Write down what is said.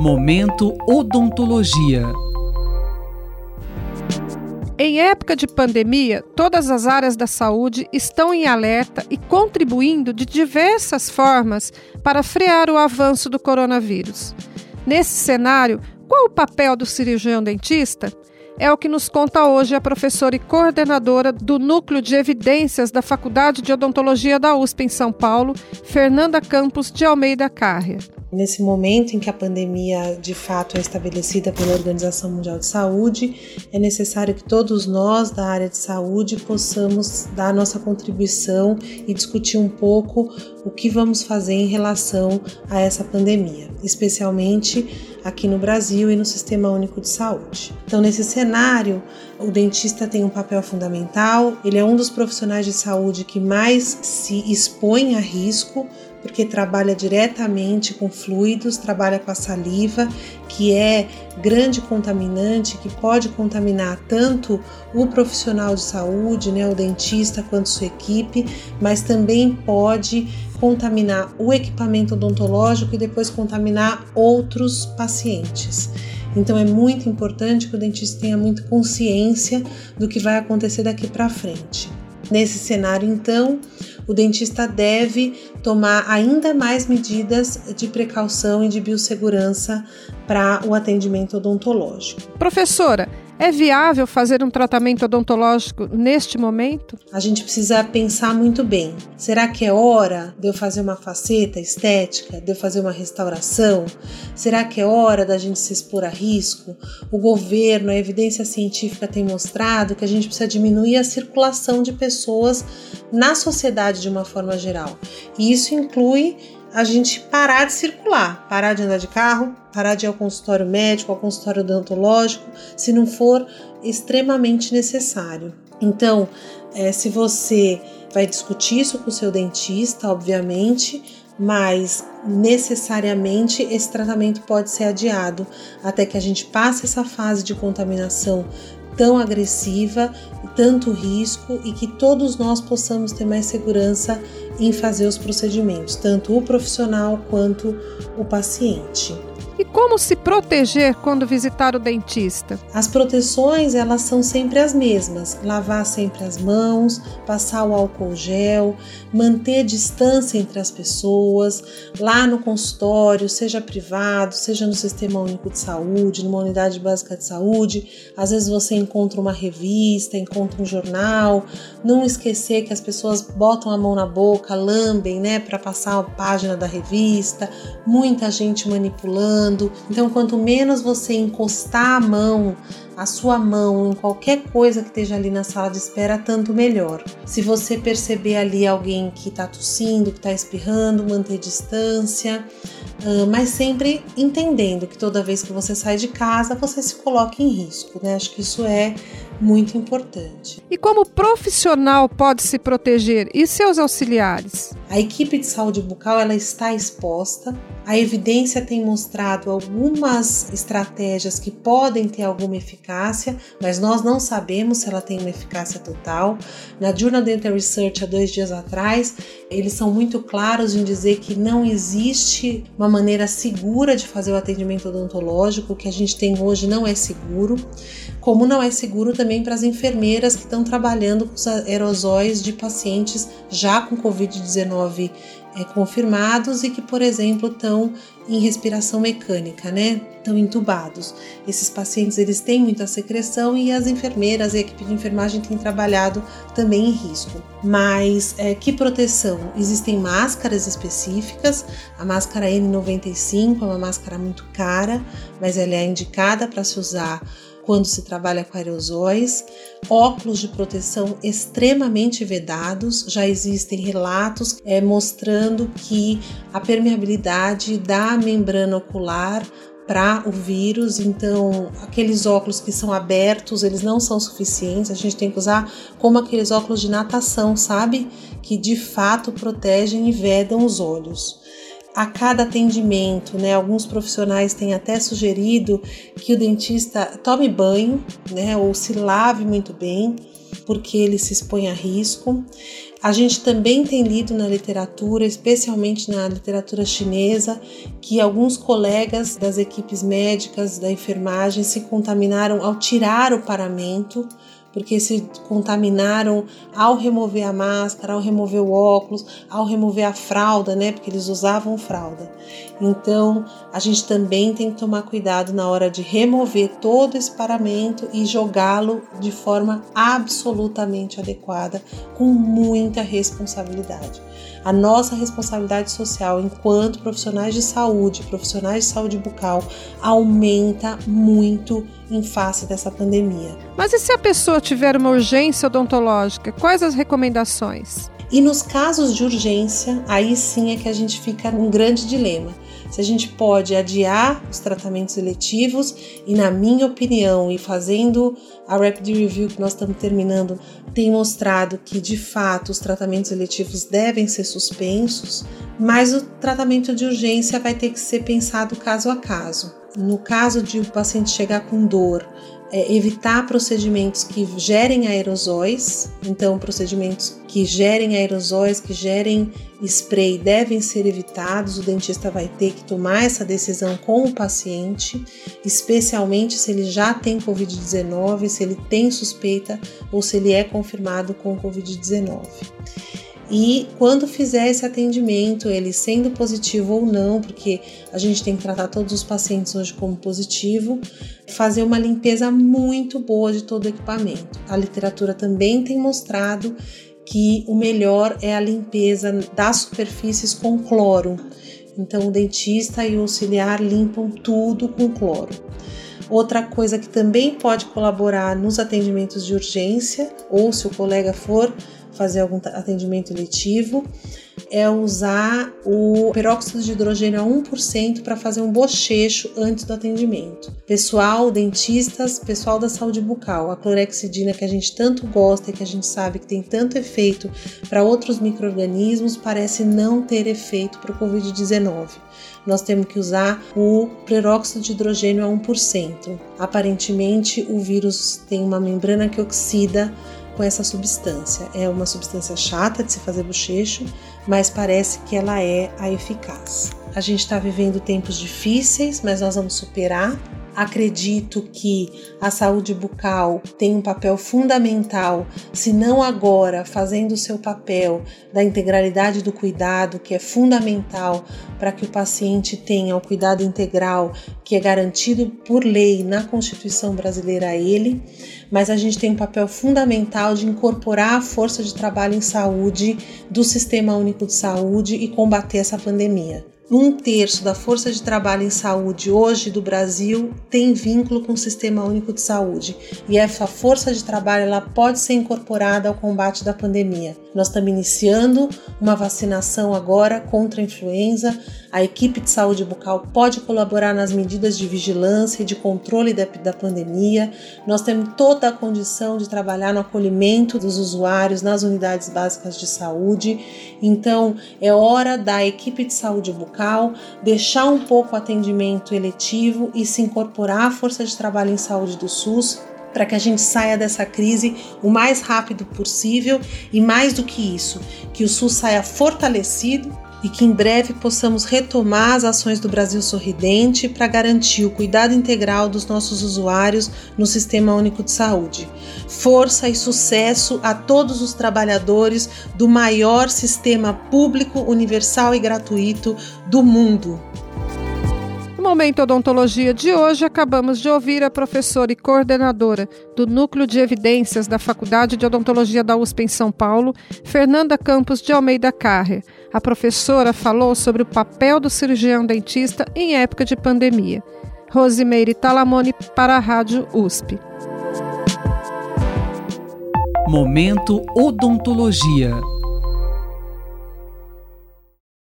Momento Odontologia. Em época de pandemia, todas as áreas da saúde estão em alerta e contribuindo de diversas formas para frear o avanço do coronavírus. Nesse cenário, qual o papel do cirurgião dentista? É o que nos conta hoje a professora e coordenadora do Núcleo de Evidências da Faculdade de Odontologia da USP em São Paulo, Fernanda Campos de Almeida Carrier. Nesse momento em que a pandemia de fato é estabelecida pela Organização Mundial de Saúde, é necessário que todos nós da área de saúde possamos dar nossa contribuição e discutir um pouco o que vamos fazer em relação a essa pandemia, especialmente aqui no Brasil e no Sistema Único de Saúde. Então, nesse cenário, o dentista tem um papel fundamental, ele é um dos profissionais de saúde que mais se expõe a risco porque trabalha diretamente com fluidos, trabalha com a saliva, que é grande contaminante, que pode contaminar tanto o profissional de saúde, né, o dentista, quanto sua equipe, mas também pode contaminar o equipamento odontológico e depois contaminar outros pacientes. Então é muito importante que o dentista tenha muita consciência do que vai acontecer daqui para frente. Nesse cenário, então, o dentista deve tomar ainda mais medidas de precaução e de biossegurança para o atendimento odontológico. Professora, é viável fazer um tratamento odontológico neste momento? A gente precisa pensar muito bem. Será que é hora de eu fazer uma faceta estética, de eu fazer uma restauração? Será que é hora da gente se expor a risco? O governo, a evidência científica tem mostrado que a gente precisa diminuir a circulação de pessoas na sociedade de uma forma geral. E isso inclui a gente parar de circular, parar de andar de carro, parar de ir ao consultório médico, ao consultório odontológico, se não for extremamente necessário. Então, é, se você vai discutir isso com o seu dentista, obviamente, mas necessariamente esse tratamento pode ser adiado até que a gente passe essa fase de contaminação tão agressiva, tanto risco e que todos nós possamos ter mais segurança em fazer os procedimentos, tanto o profissional quanto o paciente. E como se proteger quando visitar o dentista? As proteções, elas são sempre as mesmas: lavar sempre as mãos, passar o álcool gel, manter distância entre as pessoas, lá no consultório, seja privado, seja no Sistema Único de Saúde, numa unidade básica de saúde. Às vezes você encontra uma revista, encontra um jornal. Não esquecer que as pessoas botam a mão na boca, lambem, né, para passar a página da revista. Muita gente manipulando então, quanto menos você encostar a mão, a sua mão em qualquer coisa que esteja ali na sala de espera, tanto melhor. Se você perceber ali alguém que está tossindo, que está espirrando, manter distância, mas sempre entendendo que toda vez que você sai de casa, você se coloca em risco, né? Acho que isso é muito importante. E como profissional pode se proteger e seus auxiliares? A equipe de saúde bucal ela está exposta. A evidência tem mostrado algumas estratégias que podem ter alguma eficácia, mas nós não sabemos se ela tem uma eficácia total. Na Journal Dental Research, há dois dias atrás, eles são muito claros em dizer que não existe uma maneira segura de fazer o atendimento odontológico. O que a gente tem hoje não é seguro, como não é seguro também para as enfermeiras que estão trabalhando com os aerosóis de pacientes já com Covid-19 é, confirmados e que, por exemplo, estão em respiração mecânica, né? Estão entubados. Esses pacientes eles têm muita secreção e as enfermeiras e a equipe de enfermagem têm trabalhado também em risco. Mas é, que proteção? Existem máscaras específicas. A máscara N95 é uma máscara muito cara, mas ela é indicada para se usar quando se trabalha com aerosóis, óculos de proteção extremamente vedados. Já existem relatos é, mostrando que a permeabilidade da membrana ocular para o vírus, então aqueles óculos que são abertos, eles não são suficientes, a gente tem que usar como aqueles óculos de natação, sabe? Que de fato protegem e vedam os olhos a cada atendimento, né? Alguns profissionais têm até sugerido que o dentista tome banho, né? Ou se lave muito bem, porque ele se expõe a risco. A gente também tem lido na literatura, especialmente na literatura chinesa, que alguns colegas das equipes médicas da enfermagem se contaminaram ao tirar o paramento porque se contaminaram ao remover a máscara, ao remover o óculos, ao remover a fralda, né? Porque eles usavam fralda. Então, a gente também tem que tomar cuidado na hora de remover todo esse paramento e jogá-lo de forma absolutamente adequada, com muita responsabilidade. A nossa responsabilidade social enquanto profissionais de saúde, profissionais de saúde bucal, aumenta muito em face dessa pandemia. Mas e se a pessoa tiver uma urgência odontológica, quais as recomendações? E nos casos de urgência, aí sim é que a gente fica num grande dilema se a gente pode adiar os tratamentos eletivos e, na minha opinião, e fazendo a Rapid Review que nós estamos terminando, tem mostrado que de fato os tratamentos eletivos devem ser suspensos, mas o tratamento de urgência vai ter que ser pensado caso a caso. No caso de o paciente chegar com dor, é, evitar procedimentos que gerem aerosóis, então procedimentos que gerem aerosóis, que gerem spray devem ser evitados. O dentista vai ter que tomar essa decisão com o paciente, especialmente se ele já tem Covid-19, se ele tem suspeita ou se ele é confirmado com Covid-19. E quando fizer esse atendimento, ele sendo positivo ou não, porque a gente tem que tratar todos os pacientes hoje como positivo, fazer uma limpeza muito boa de todo o equipamento. A literatura também tem mostrado que o melhor é a limpeza das superfícies com cloro. Então, o dentista e o auxiliar limpam tudo com cloro. Outra coisa que também pode colaborar nos atendimentos de urgência, ou se o colega for fazer algum atendimento eletivo, é usar o peróxido de hidrogênio a 1% para fazer um bochecho antes do atendimento. Pessoal, dentistas, pessoal da saúde bucal, a clorexidina que a gente tanto gosta e que a gente sabe que tem tanto efeito para outros micro-organismos, parece não ter efeito para o Covid-19 nós temos que usar o peróxido de hidrogênio a 1%. Aparentemente, o vírus tem uma membrana que oxida com essa substância. É uma substância chata de se fazer bochecho, mas parece que ela é a eficaz. A gente está vivendo tempos difíceis, mas nós vamos superar Acredito que a saúde bucal tem um papel fundamental, se não agora, fazendo o seu papel da integralidade do cuidado, que é fundamental para que o paciente tenha o cuidado integral que é garantido por lei na Constituição brasileira a ele, mas a gente tem um papel fundamental de incorporar a força de trabalho em saúde do Sistema Único de Saúde e combater essa pandemia um terço da força de trabalho em saúde hoje do Brasil tem vínculo com o Sistema Único de Saúde e essa força de trabalho ela pode ser incorporada ao combate da pandemia. Nós estamos iniciando uma vacinação agora contra a influenza. A equipe de saúde bucal pode colaborar nas medidas de vigilância e de controle da, da pandemia. Nós temos toda a condição de trabalhar no acolhimento dos usuários nas unidades básicas de saúde. Então, é hora da equipe de saúde bucal deixar um pouco o atendimento eletivo e se incorporar à força de trabalho em saúde do SUS para que a gente saia dessa crise o mais rápido possível. E mais do que isso, que o SUS saia fortalecido e que em breve possamos retomar as ações do Brasil Sorridente para garantir o cuidado integral dos nossos usuários no Sistema Único de Saúde. Força e sucesso a todos os trabalhadores do maior sistema público, universal e gratuito do mundo. No Momento Odontologia de hoje, acabamos de ouvir a professora e coordenadora do Núcleo de Evidências da Faculdade de Odontologia da USP em São Paulo, Fernanda Campos de Almeida Carre. A professora falou sobre o papel do cirurgião dentista em época de pandemia. Rosimeire Talamone para a Rádio USP. Momento Odontologia.